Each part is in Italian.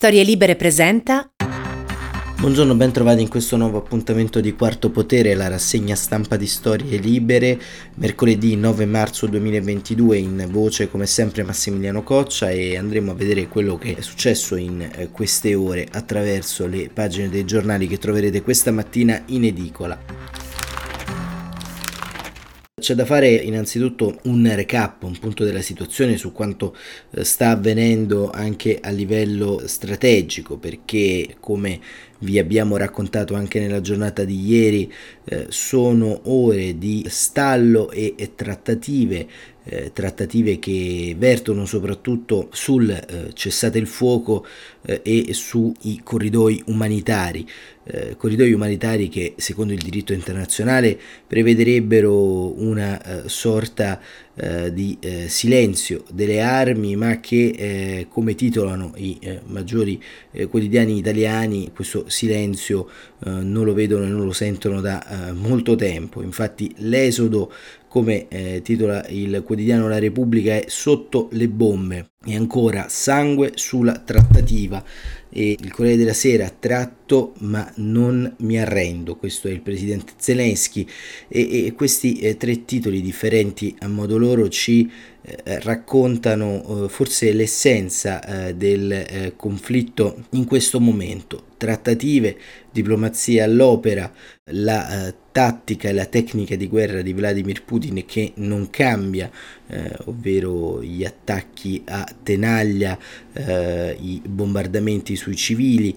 Storie Libere presenta Buongiorno, ben trovati in questo nuovo appuntamento di Quarto Potere, la rassegna stampa di Storie Libere, mercoledì 9 marzo 2022 in voce come sempre Massimiliano Coccia e andremo a vedere quello che è successo in eh, queste ore attraverso le pagine dei giornali che troverete questa mattina in edicola. C'è da fare innanzitutto un recap, un punto della situazione su quanto eh, sta avvenendo anche a livello strategico, perché come vi abbiamo raccontato anche nella giornata di ieri, eh, sono ore di stallo e, e trattative eh, trattative che vertono soprattutto sul eh, cessate il fuoco eh, e sui corridoi umanitari, eh, corridoi umanitari che secondo il diritto internazionale prevederebbero una eh, sorta eh, di silenzio delle armi, ma che come titolano i maggiori quotidiani italiani questo silenzio non lo vedono e non lo sentono da molto tempo. Infatti l'esodo come eh, titola il quotidiano La Repubblica, è sotto le bombe e ancora sangue sulla trattativa. E il Corriere della Sera tratto ma non mi arrendo, questo è il presidente Zelensky e, e questi eh, tre titoli differenti a modo loro ci eh, raccontano eh, forse l'essenza eh, del eh, conflitto in questo momento. Trattative, diplomazia all'opera, la eh, tattica e la tecnica di guerra di Vladimir Putin che non cambia, eh, ovvero gli attacchi a tenaglia, eh, i bombardamenti sui civili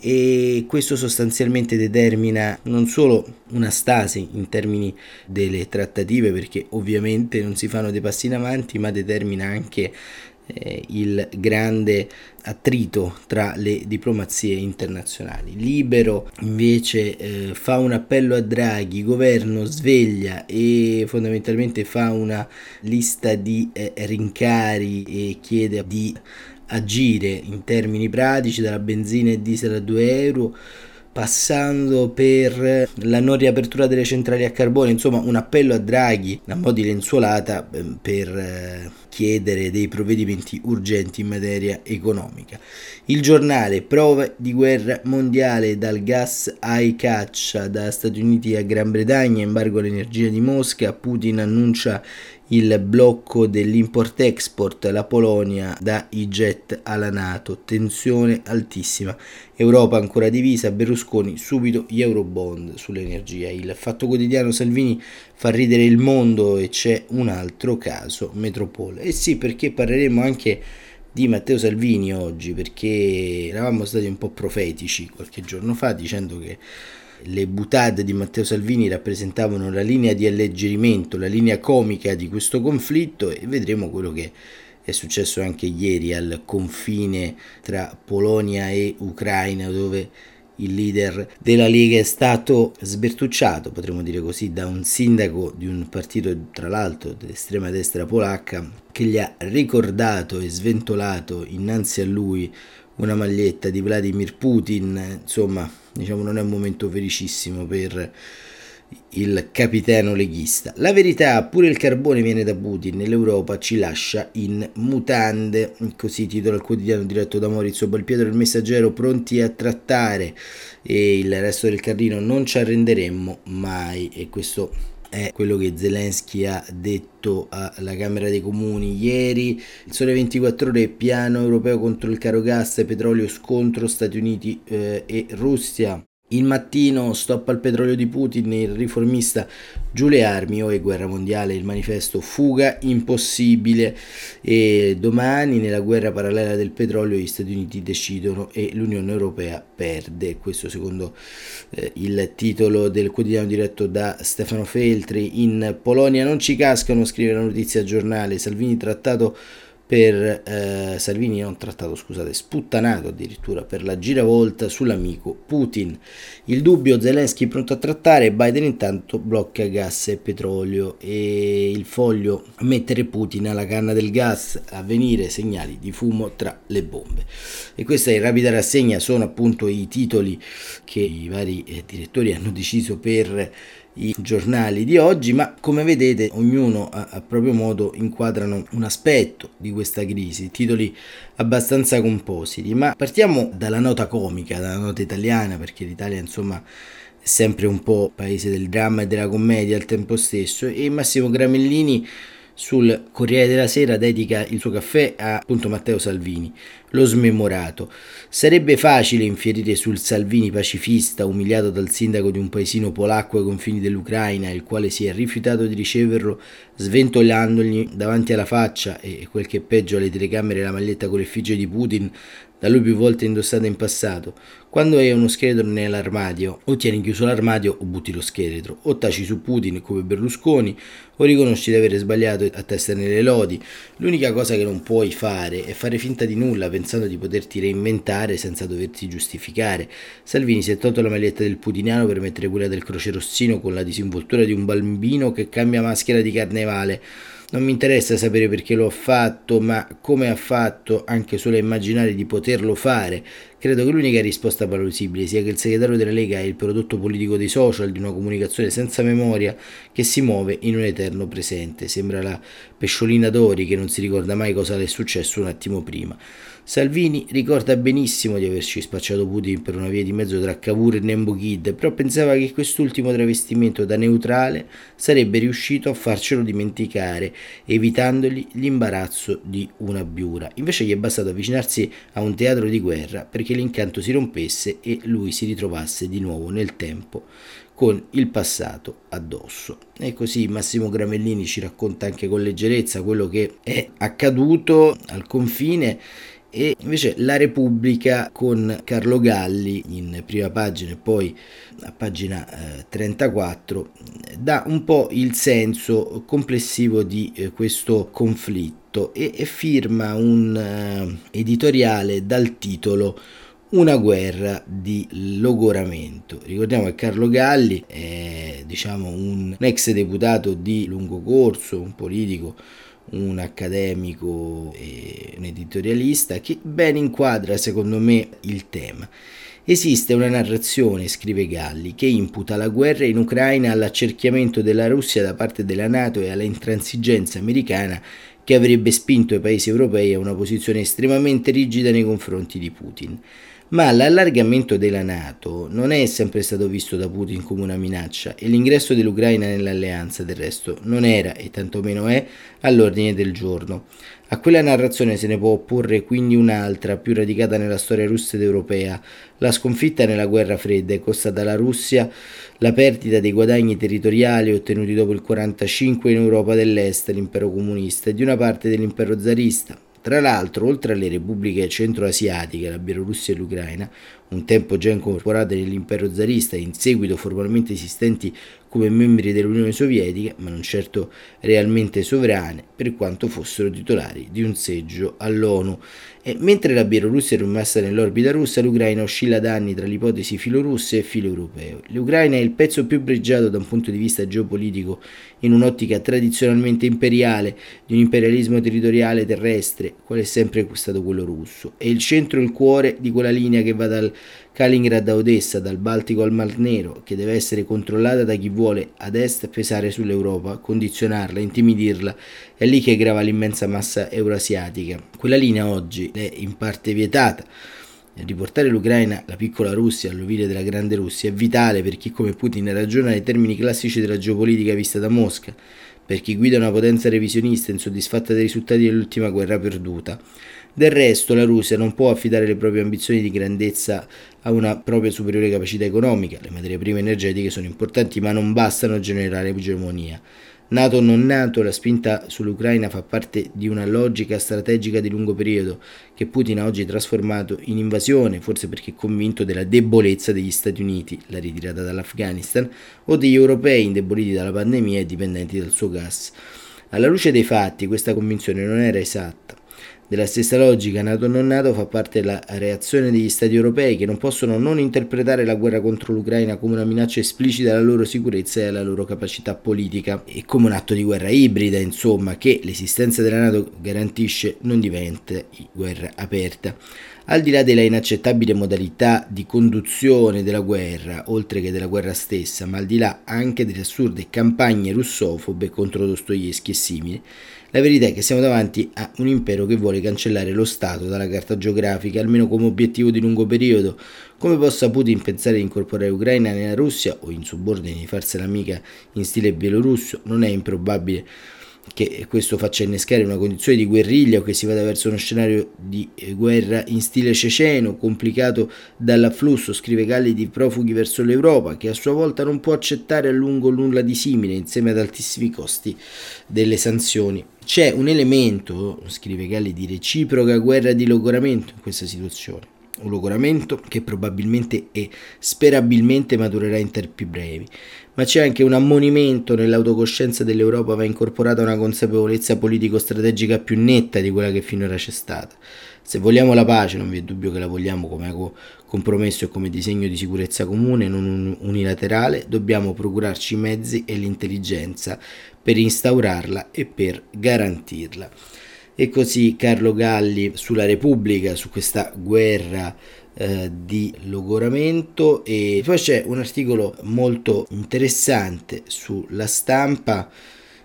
e questo sostanzialmente determina non solo una stasi in termini delle trattative perché ovviamente non si fanno dei passi in avanti ma determina anche eh, il grande attrito tra le diplomazie internazionali. Libero invece eh, fa un appello a Draghi, governo sveglia e fondamentalmente fa una lista di eh, rincari e chiede di agire in termini pratici dalla benzina e diesel a 2 euro passando per la non riapertura delle centrali a carbone, insomma un appello a Draghi a mo' di lenzuolata eh, per eh, chiedere dei provvedimenti urgenti in materia economica. Il giornale prove di guerra mondiale dal gas ai caccia, da Stati Uniti a Gran Bretagna, embargo all'energia di Mosca, Putin annuncia il blocco dell'import-export, la Polonia i jet alla Nato, tensione altissima, Europa ancora divisa, Berlusconi subito gli eurobond sull'energia, il fatto quotidiano Salvini fa ridere il mondo e c'è un altro caso, Metropole. E sì, perché parleremo anche di Matteo Salvini oggi, perché eravamo stati un po' profetici qualche giorno fa dicendo che le butade di Matteo Salvini rappresentavano la linea di alleggerimento, la linea comica di questo conflitto e vedremo quello che è successo anche ieri al confine tra Polonia e Ucraina dove il leader della Lega è stato sbertucciato, potremmo dire così, da un sindaco di un partito, tra l'altro dell'estrema destra polacca, che gli ha ricordato e sventolato innanzi a lui una maglietta di Vladimir Putin, insomma, diciamo non è un momento felicissimo per il capitano leghista. La verità, pure il carbone viene da Putin e l'Europa ci lascia in mutande, così titola il quotidiano diretto da Maurizio Balpietro il messaggero pronti a trattare e il resto del carrino non ci arrenderemmo mai e questo è quello che Zelensky ha detto alla Camera dei Comuni ieri. Il Sole 24 Ore, piano europeo contro il caro gas e petrolio, scontro Stati Uniti eh, e Russia. Il mattino stop al petrolio di Putin, il riformista giù le armi o è guerra mondiale, il manifesto fuga impossibile. E domani nella guerra parallela del petrolio gli Stati Uniti decidono e l'Unione Europea perde, questo secondo eh, il titolo del quotidiano diretto da Stefano Feltri, in Polonia non ci cascano, scrive la notizia giornale, Salvini trattato per eh, Salvini non trattato, scusate, sputtanato addirittura per la giravolta sull'amico Putin. Il dubbio Zelensky pronto a trattare, Biden intanto blocca gas e petrolio e il foglio mettere Putin alla canna del gas, a venire segnali di fumo tra le bombe. E questa in rapida rassegna sono appunto i titoli che i vari eh, direttori hanno deciso per i giornali di oggi, ma come vedete ognuno a, a proprio modo inquadrano un aspetto di questa crisi, titoli abbastanza compositi, ma partiamo dalla nota comica, dalla nota italiana, perché l'Italia insomma è sempre un po' paese del dramma e della commedia al tempo stesso e Massimo Gramellini sul Corriere della Sera dedica il suo caffè a appunto Matteo Salvini, lo smemorato. Sarebbe facile infierire sul Salvini pacifista, umiliato dal sindaco di un paesino polacco ai confini dell'Ucraina, il quale si è rifiutato di riceverlo sventolandogli davanti alla faccia e quel che è peggio alle telecamere la maglietta con l'effigie di Putin da lui più volte indossata in passato. Quando hai uno scheletro nell'armadio, o tieni chiuso l'armadio o butti lo scheletro, o taci su Putin come Berlusconi, o riconosci di aver sbagliato a testa nelle lodi. L'unica cosa che non puoi fare è fare finta di nulla pensando di poterti reinventare senza doverti giustificare. Salvini si è tolto la maglietta del putiniano per mettere quella del croce rossino con la disinvoltura di un bambino che cambia maschera di carnevale. Non mi interessa sapere perché lo ha fatto, ma come ha fatto, anche solo a immaginare di poterlo fare. Credo che l'unica risposta plausibile sia che il segretario della Lega è il prodotto politico dei social, di una comunicazione senza memoria che si muove in un eterno presente. Sembra la pesciolina Dori che non si ricorda mai cosa le è successo un attimo prima. Salvini ricorda benissimo di averci spacciato Putin per una via di mezzo tra Cavour e Nembo Kid, però pensava che quest'ultimo travestimento da neutrale sarebbe riuscito a farcelo dimenticare, evitandogli l'imbarazzo di una biura. Invece gli è bastato avvicinarsi a un teatro di guerra perché l'incanto si rompesse e lui si ritrovasse di nuovo nel tempo con il passato addosso. E così Massimo Gramellini ci racconta anche con leggerezza quello che è accaduto al confine e invece La Repubblica con Carlo Galli in prima pagina e poi a pagina eh, 34 dà un po' il senso complessivo di eh, questo conflitto e, firma un eh, editoriale dal titolo una guerra di logoramento. Ricordiamo che Carlo Galli è diciamo un ex deputato di lungo corso, un politico un accademico e un editorialista che ben inquadra secondo me il tema. Esiste una narrazione, scrive Galli, che imputa la guerra in Ucraina all'accerchiamento della Russia da parte della Nato e alla intransigenza americana che avrebbe spinto i paesi europei a una posizione estremamente rigida nei confronti di Putin ma l'allargamento della Nato non è sempre stato visto da Putin come una minaccia e l'ingresso dell'Ucraina nell'alleanza del resto non era e tantomeno è all'ordine del giorno. A quella narrazione se ne può opporre quindi un'altra, più radicata nella storia russa ed europea. La sconfitta nella guerra fredda è costata alla Russia la perdita dei guadagni territoriali ottenuti dopo il 1945 in Europa dell'Est, l'impero comunista, e di una parte dell'impero zarista, tra l'altro, oltre alle repubbliche centroasiatiche, la Bielorussia e l'Ucraina, un tempo già incorporate nell'impero zarista e in seguito formalmente esistenti come membri dell'Unione Sovietica, ma non certo realmente sovrane, per quanto fossero titolari di un seggio all'ONU. E mentre la Bielorussia è rimasta nell'orbita russa, l'Ucraina oscilla da anni tra l'ipotesi filorusse e filo-europeo. L'Ucraina è il pezzo più pregiato da un punto di vista geopolitico in un'ottica tradizionalmente imperiale di un imperialismo territoriale terrestre, quale è sempre stato quello russo. È il centro e il cuore di quella linea che va dal Kaliningrad a Odessa, dal Baltico al Mar Nero, che deve essere controllata da chi vuole ad est pesare sull'Europa, condizionarla, intimidirla. È lì che grava l'immensa massa eurasiatica. Quella linea oggi è in parte vietata. Riportare l'Ucraina, la piccola Russia, all'ovile della grande Russia è vitale per chi come Putin ragiona nei termini classici della geopolitica vista da Mosca, per chi guida una potenza revisionista insoddisfatta dei risultati dell'ultima guerra perduta. Del resto la Russia non può affidare le proprie ambizioni di grandezza a una propria superiore capacità economica. Le materie prime energetiche sono importanti ma non bastano a generare egemonia. Nato o non nato, la spinta sull'Ucraina fa parte di una logica strategica di lungo periodo che Putin ha oggi trasformato in invasione, forse perché convinto della debolezza degli Stati Uniti, la ritirata dall'Afghanistan, o degli europei indeboliti dalla pandemia e dipendenti dal suo gas. Alla luce dei fatti, questa convinzione non era esatta. Della stessa logica, nato o non nato, fa parte la reazione degli Stati europei che non possono non interpretare la guerra contro l'Ucraina come una minaccia esplicita alla loro sicurezza e alla loro capacità politica e come un atto di guerra ibrida, insomma, che l'esistenza della Nato garantisce non diventi guerra aperta. Al di là della inaccettabile modalità di conduzione della guerra, oltre che della guerra stessa, ma al di là anche delle assurde campagne russofobe contro Dostoevsky e simili, la verità è che siamo davanti a un impero che vuole cancellare lo Stato dalla carta geografica, almeno come obiettivo di lungo periodo. Come possa Putin pensare di incorporare l'Ucraina nella Russia o in subordine di farsela amica in stile bielorusso? Non è improbabile che questo faccia innescare una condizione di guerriglia o che si vada verso uno scenario di eh, guerra in stile ceceno, complicato dall'afflusso, scrive Galli, di profughi verso l'Europa, che a sua volta non può accettare a lungo nulla di simile, insieme ad altissimi costi delle sanzioni. C'è un elemento, scrive Galli, di reciproca guerra di logoramento in questa situazione un logoramento che probabilmente e sperabilmente maturerà in tempi brevi. Ma c'è anche un ammonimento nell'autocoscienza dell'Europa va incorporata una consapevolezza politico-strategica più netta di quella che finora c'è stata. Se vogliamo la pace, non vi è dubbio che la vogliamo come compromesso e come disegno di sicurezza comune, non unilaterale, dobbiamo procurarci i mezzi e l'intelligenza per instaurarla e per garantirla. E così Carlo Galli sulla Repubblica, su questa guerra eh, di logoramento e poi c'è un articolo molto interessante sulla stampa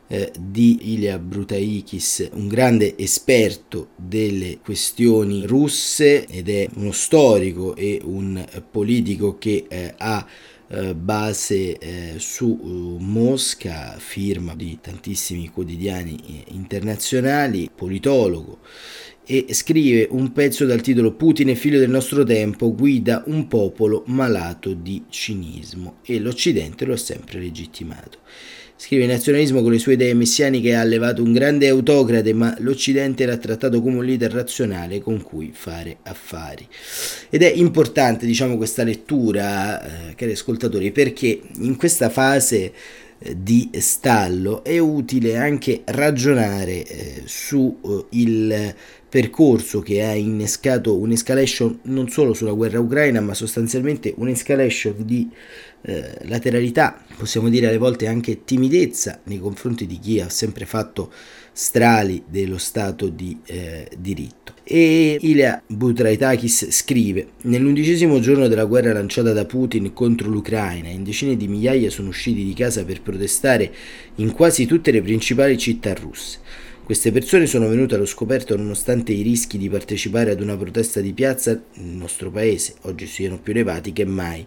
eh, di Ilya Brutaikis, un grande esperto delle questioni russe ed è uno storico e un politico che eh, ha base eh, su uh, Mosca, firma di tantissimi quotidiani eh, internazionali, politologo e scrive un pezzo dal titolo Putin è figlio del nostro tempo, guida un popolo malato di cinismo e l'Occidente lo ha sempre legittimato. Scrive il nazionalismo con le sue idee messianiche ha allevato un grande autocrate, ma l'Occidente l'ha trattato come un leader razionale con cui fare affari. Ed è importante, diciamo, questa lettura, eh, cari ascoltatori, perché in questa fase eh, di stallo è utile anche ragionare eh, su eh, il percorso che ha innescato un'escalation non solo sulla guerra ucraina, ma sostanzialmente un'escalation di eh, lateralità, possiamo dire alle volte anche timidezza nei confronti di chi ha sempre fatto strali dello Stato di eh, diritto. E Ilya Butraitakis scrive: Nell'undicesimo giorno della guerra lanciata da Putin contro l'Ucraina, in decine di migliaia sono usciti di casa per protestare in quasi tutte le principali città russe. Queste persone sono venute allo scoperto nonostante i rischi di partecipare ad una protesta di piazza nel nostro paese oggi siano più elevati che mai.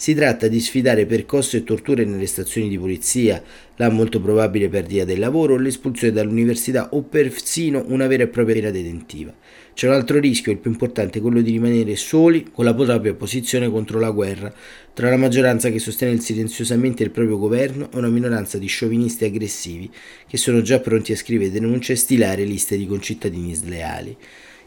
Si tratta di sfidare percosse e torture nelle stazioni di polizia, la molto probabile perdita del lavoro, l'espulsione dall'università o persino una vera e propria pena detentiva. C'è un altro rischio, il più importante, quello di rimanere soli con la propria posizione contro la guerra, tra la maggioranza che sostiene silenziosamente il proprio governo e una minoranza di sciovinisti aggressivi che sono già pronti a scrivere denunce e stilare liste di concittadini sleali.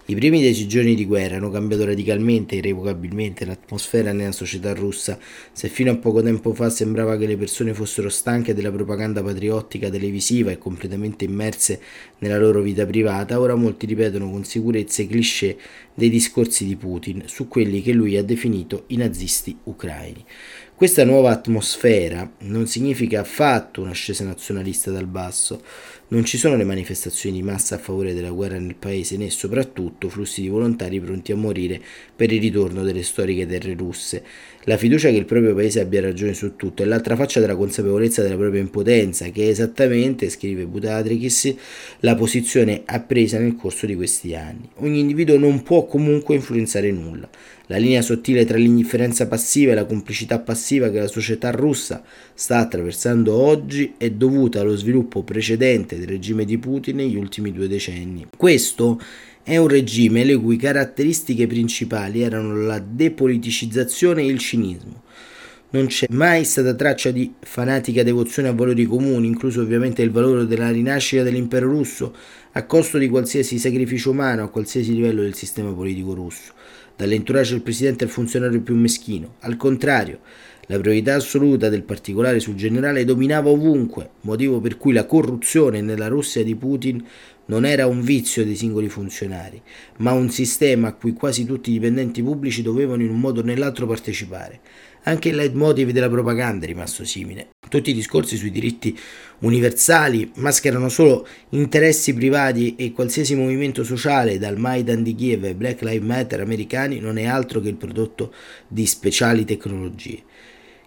I primi dieci giorni di guerra hanno cambiato radicalmente e irrevocabilmente l'atmosfera nella società russa. Se fino a poco tempo fa sembrava che le persone fossero stanche della propaganda patriottica televisiva e completamente immerse nella loro vita privata, ora molti ripetono con sicurezza i cliché dei discorsi di Putin su quelli che lui ha definito i nazisti ucraini. Questa nuova atmosfera non significa affatto un'ascesa nazionalista dal basso, non ci sono le manifestazioni di massa a favore della guerra nel paese né soprattutto flussi di volontari pronti a morire per il ritorno delle storiche terre russe. La fiducia che il proprio paese abbia ragione su tutto è l'altra faccia della consapevolezza della propria impotenza, che è esattamente, scrive Butatrikis, la posizione appresa nel corso di questi anni. Ogni individuo non può comunque influenzare nulla. La linea sottile tra l'indifferenza passiva e la complicità passiva che la società russa sta attraversando oggi è dovuta allo sviluppo precedente del regime di Putin negli ultimi due decenni. Questo è un regime le cui caratteristiche principali erano la depoliticizzazione e il cinismo. Non c'è mai stata traccia di fanatica devozione a valori comuni, incluso ovviamente il valore della rinascita dell'impero russo, a costo di qualsiasi sacrificio umano a qualsiasi livello del sistema politico russo dall'entourage del presidente al funzionario più meschino. Al contrario, la priorità assoluta del particolare sul generale dominava ovunque, motivo per cui la corruzione nella Russia di Putin non era un vizio dei singoli funzionari, ma un sistema a cui quasi tutti i dipendenti pubblici dovevano in un modo o nell'altro partecipare. Anche il leitmotiv della propaganda è rimasto simile. Tutti i discorsi sui diritti universali mascherano solo interessi privati e qualsiasi movimento sociale, dal Maidan di Kiev ai Black Lives Matter americani, non è altro che il prodotto di speciali tecnologie.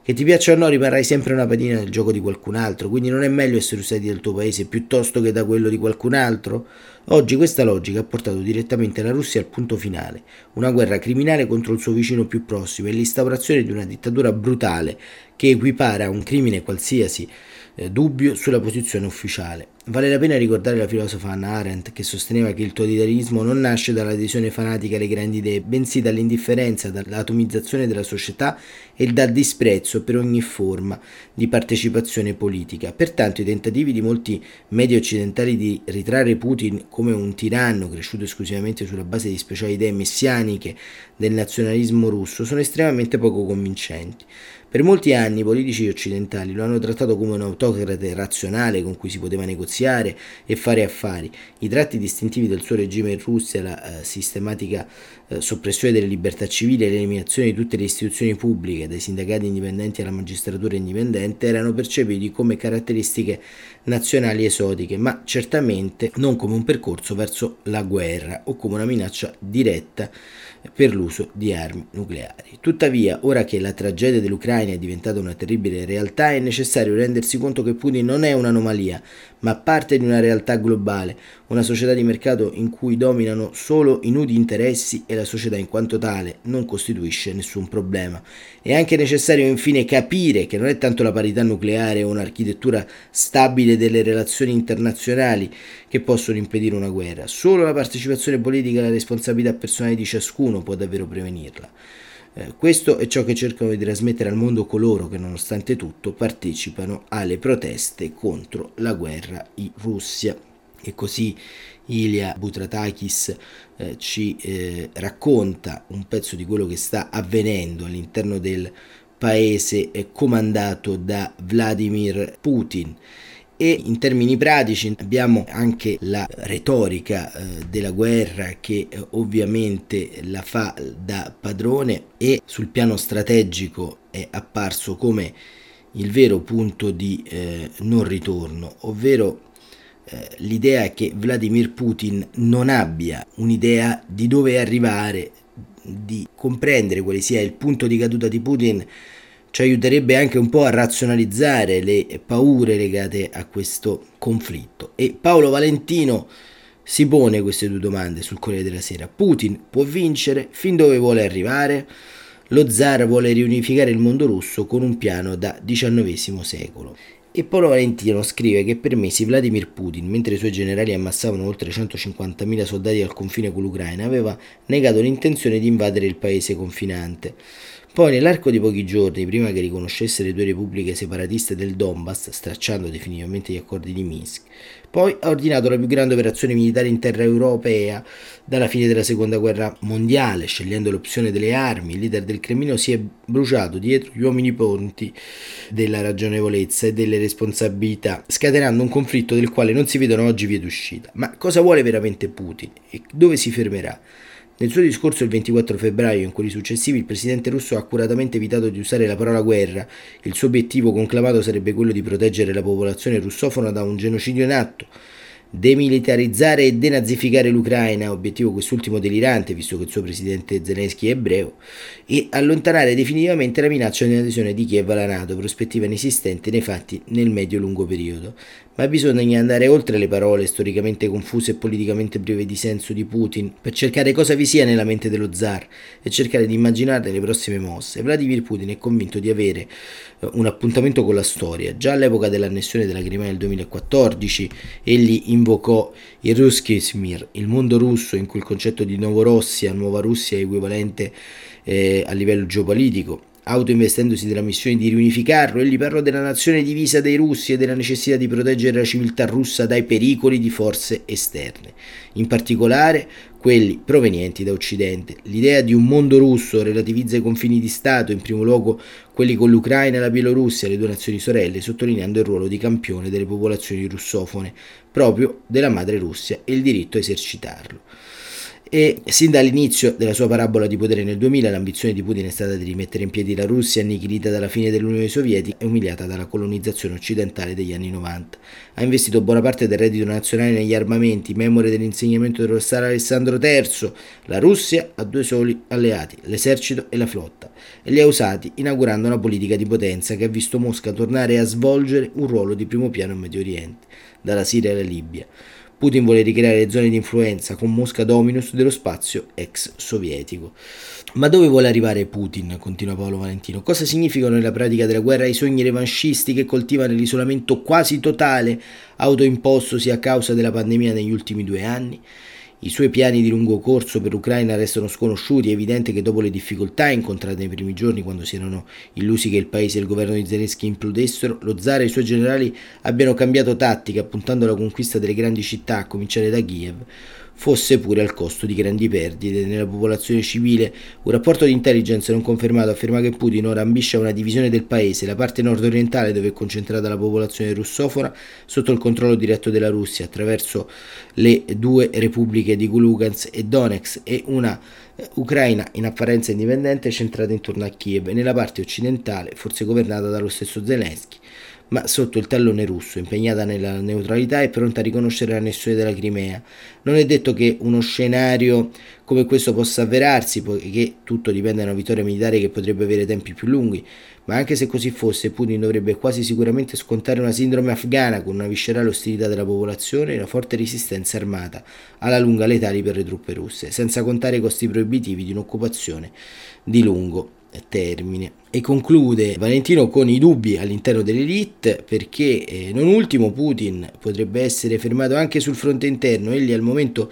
Che ti piaccia o no, rimarrai sempre una patina nel gioco di qualcun altro, quindi non è meglio essere usati dal tuo paese piuttosto che da quello di qualcun altro? Oggi questa logica ha portato direttamente la Russia al punto finale, una guerra criminale contro il suo vicino più prossimo e l'instaurazione di una dittatura brutale che equipara un crimine qualsiasi eh, dubbio sulla posizione ufficiale. Vale la pena ricordare la filosofa Hannah Arendt che sosteneva che il totalitarismo non nasce dall'adesione fanatica alle grandi idee, bensì dall'indifferenza, dall'atomizzazione della società e dal disprezzo per ogni forma di partecipazione politica. Pertanto i tentativi di molti media occidentali di ritrarre Putin come un tiranno cresciuto esclusivamente sulla base di speciali idee messianiche del nazionalismo russo sono estremamente poco convincenti. Per molti anni i politici occidentali lo hanno trattato come un autocrate razionale con cui si poteva negoziare e fare affari. I tratti distintivi del suo regime in Russia, la eh, sistematica eh, soppressione delle libertà civili e l'eliminazione di tutte le istituzioni pubbliche, dai sindacati indipendenti alla magistratura indipendente, erano percepiti come caratteristiche nazionali esotiche, ma certamente non come un percorso verso la guerra o come una minaccia diretta per l'uso di armi nucleari. Tuttavia, ora che la tragedia dell'Ucraina è diventata una terribile realtà, è necessario rendersi conto che Putin non è un'anomalia, ma parte di una realtà globale, una società di mercato in cui dominano solo i nudi interessi e la società in quanto tale non costituisce nessun problema. È anche necessario infine capire che non è tanto la parità nucleare o un'architettura stabile delle relazioni internazionali che possono impedire una guerra, solo la partecipazione politica e la responsabilità personale di ciascuno può davvero prevenirla. Eh, questo è ciò che cercano di trasmettere al mondo coloro che nonostante tutto partecipano alle proteste contro la guerra in Russia. E così Ilia Butratakis eh, ci eh, racconta un pezzo di quello che sta avvenendo all'interno del paese eh, comandato da Vladimir Putin e in termini pratici abbiamo anche la retorica eh, della guerra che eh, ovviamente la fa da padrone e sul piano strategico è apparso come il vero punto di eh, non ritorno, ovvero eh, l'idea che Vladimir Putin non abbia un'idea di dove arrivare, di comprendere quale sia il punto di caduta di Putin ci aiuterebbe anche un po' a razionalizzare le paure legate a questo conflitto. E Paolo Valentino si pone queste due domande sul Corriere della Sera. Putin può vincere? Fin dove vuole arrivare? Lo zar vuole riunificare il mondo russo con un piano da XIX secolo. E Paolo Valentino scrive che per mesi Vladimir Putin, mentre i suoi generali ammassavano oltre 150.000 soldati al confine con l'Ucraina, aveva negato l'intenzione di invadere il paese confinante. Poi, nell'arco di pochi giorni, prima che riconoscesse le due repubbliche separatiste del Donbass, stracciando definitivamente gli accordi di Minsk, poi ha ordinato la più grande operazione militare in terra europea dalla fine della seconda guerra mondiale, scegliendo l'opzione delle armi. Il leader del Cremlino si è bruciato dietro gli uomini ponti della ragionevolezza e delle responsabilità, scatenando un conflitto del quale non si vedono oggi vie d'uscita. Ma cosa vuole veramente Putin e dove si fermerà? Nel suo discorso il 24 febbraio e in quelli successivi il presidente russo ha accuratamente evitato di usare la parola guerra. Il suo obiettivo conclamato sarebbe quello di proteggere la popolazione russofona da un genocidio in atto demilitarizzare e denazificare l'Ucraina, obiettivo quest'ultimo delirante visto che il suo presidente Zelensky è ebreo, e allontanare definitivamente la minaccia di un'adesione di Kiev alla Nato, prospettiva inesistente nei fatti nel medio-lungo periodo. Ma bisogna andare oltre le parole storicamente confuse e politicamente prive di senso di Putin per cercare cosa vi sia nella mente dello zar e cercare di immaginare le prossime mosse. Vladimir Putin è convinto di avere eh, un appuntamento con la storia. Già all'epoca dell'annessione della Crimea nel 2014 egli invocò il Ruskismir, il mondo russo in cui il concetto di Novorossia, nuova Russia è equivalente eh, a livello geopolitico autoinvestendosi della missione di riunificarlo, egli parlò della nazione divisa dei russi e della necessità di proteggere la civiltà russa dai pericoli di forze esterne, in particolare quelli provenienti da Occidente. L'idea di un mondo russo relativizza i confini di Stato, in primo luogo quelli con l'Ucraina e la Bielorussia, le due nazioni sorelle, sottolineando il ruolo di campione delle popolazioni russofone, proprio della madre Russia e il diritto a esercitarlo e sin dall'inizio della sua parabola di potere nel 2000 l'ambizione di Putin è stata di rimettere in piedi la Russia annichilita dalla fine dell'Unione Sovietica e umiliata dalla colonizzazione occidentale degli anni 90. Ha investito buona parte del reddito nazionale negli armamenti, memore dell'insegnamento dello Star Alessandro III. La Russia ha due soli alleati, l'esercito e la flotta, e li ha usati inaugurando una politica di potenza che ha visto Mosca tornare a svolgere un ruolo di primo piano in Medio Oriente, dalla Siria alla Libia. Putin vuole ricreare le zone di influenza con Mosca dominus dello spazio ex sovietico. Ma dove vuole arrivare Putin? continua Paolo Valentino. Cosa significano nella pratica della guerra i sogni revanscisti che coltivano l'isolamento quasi totale autoimpostosi a causa della pandemia negli ultimi due anni? I suoi piani di lungo corso per l'Ucraina restano sconosciuti, è evidente che dopo le difficoltà incontrate nei primi giorni quando si erano illusi che il paese e il governo di Zelensky implodessero, lo zar e i suoi generali abbiano cambiato tattica puntando alla conquista delle grandi città, a cominciare da Kiev, fosse pure al costo di grandi perdite nella popolazione civile. Un rapporto di intelligence non confermato afferma che Putin ora ambisce a una divisione del paese, la parte nord-orientale dove è concentrata la popolazione russofona sotto il controllo diretto della Russia attraverso le due repubbliche di Lugansk e Donetsk e una eh, Ucraina in apparenza indipendente centrata intorno a Kiev nella parte occidentale forse governata dallo stesso Zelensky ma sotto il tallone russo, impegnata nella neutralità e pronta a riconoscere l'annessione della Crimea. Non è detto che uno scenario come questo possa avverarsi, poiché tutto dipende da una vittoria militare che potrebbe avere tempi più lunghi, ma anche se così fosse, Putin dovrebbe quasi sicuramente scontare una sindrome afghana con una viscerale ostilità della popolazione e una forte resistenza armata, alla lunga letali per le truppe russe, senza contare i costi proibitivi di un'occupazione di lungo termine. E conclude Valentino con i dubbi all'interno dell'elite perché eh, non ultimo Putin potrebbe essere fermato anche sul fronte interno, egli al momento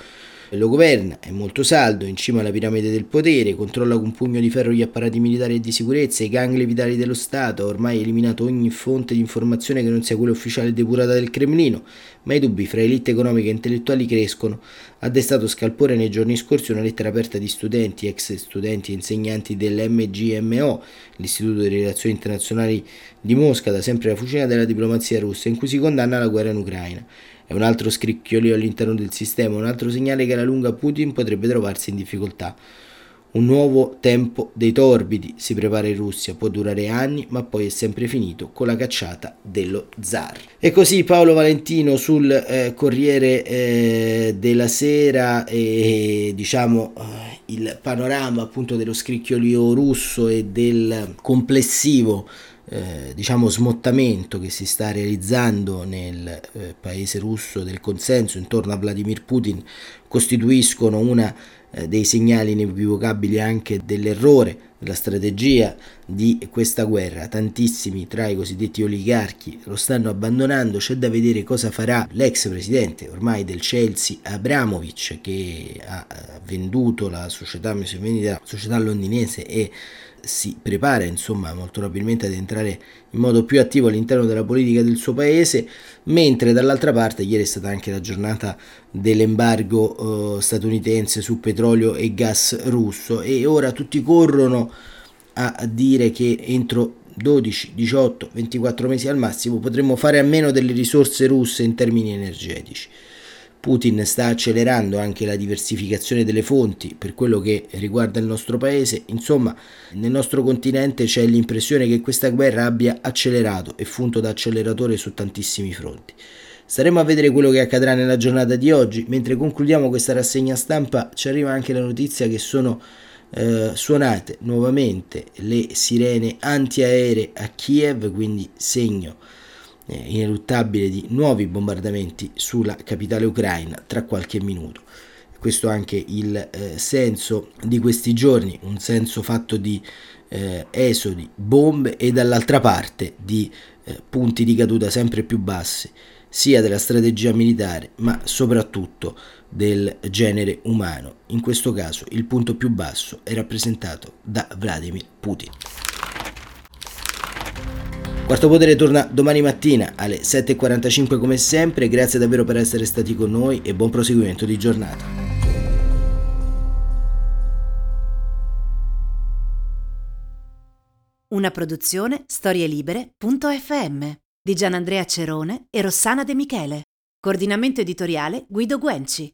lo governa, è molto saldo, in cima alla piramide del potere, controlla con pugno di ferro gli apparati militari e di sicurezza, i gangli vitali dello Stato, ha ormai eliminato ogni fonte di informazione che non sia quella ufficiale depurata del Cremlino, ma i dubbi fra elite economiche e intellettuali crescono. Ha destato scalpore nei giorni scorsi una lettera aperta di studenti, ex studenti e insegnanti dell'MGMO, l'Istituto di Relazioni Internazionali di Mosca, da sempre la fucina della diplomazia russa, in cui si condanna la guerra in Ucraina. È un altro scricchiolio all'interno del sistema, un altro segnale che alla lunga Putin potrebbe trovarsi in difficoltà. Un nuovo tempo dei torbidi si prepara in Russia, può durare anni, ma poi è sempre finito con la cacciata dello zar. E così Paolo Valentino sul eh, Corriere eh, della Sera e diciamo eh, il panorama appunto dello scricchiolio russo e del complessivo eh, diciamo smottamento che si sta realizzando nel eh, paese russo del consenso intorno a Vladimir Putin costituiscono una eh, dei segnali inequivocabili anche dell'errore della strategia di questa guerra. Tantissimi tra i cosiddetti oligarchi lo stanno abbandonando. C'è da vedere cosa farà l'ex presidente ormai del Chelsea, Abramovic, che ha venduto la società, in vendita la società londinese e si prepara insomma molto probabilmente ad entrare in modo più attivo all'interno della politica del suo paese, mentre dall'altra parte ieri è stata anche la giornata dell'embargo eh, statunitense su petrolio e gas russo e ora tutti corrono a dire che entro 12, 18, 24 mesi al massimo potremmo fare a meno delle risorse russe in termini energetici. Putin sta accelerando anche la diversificazione delle fonti per quello che riguarda il nostro paese. Insomma, nel nostro continente c'è l'impressione che questa guerra abbia accelerato e funto da acceleratore su tantissimi fronti. Staremo a vedere quello che accadrà nella giornata di oggi. Mentre concludiamo questa rassegna stampa, ci arriva anche la notizia che sono eh, suonate nuovamente le sirene antiaeree a Kiev, quindi segno ineluttabile di nuovi bombardamenti sulla capitale ucraina tra qualche minuto. Questo è anche il eh, senso di questi giorni, un senso fatto di eh, esodi, bombe e dall'altra parte di eh, punti di caduta sempre più bassi, sia della strategia militare ma soprattutto del genere umano. In questo caso il punto più basso è rappresentato da Vladimir Putin. Quarto Potere torna domani mattina alle 7.45 come sempre, grazie davvero per essere stati con noi e buon proseguimento di giornata. Una produzione storielibere.fm di Gianandrea Cerone e Rossana De Michele. Coordinamento editoriale Guido Guenci.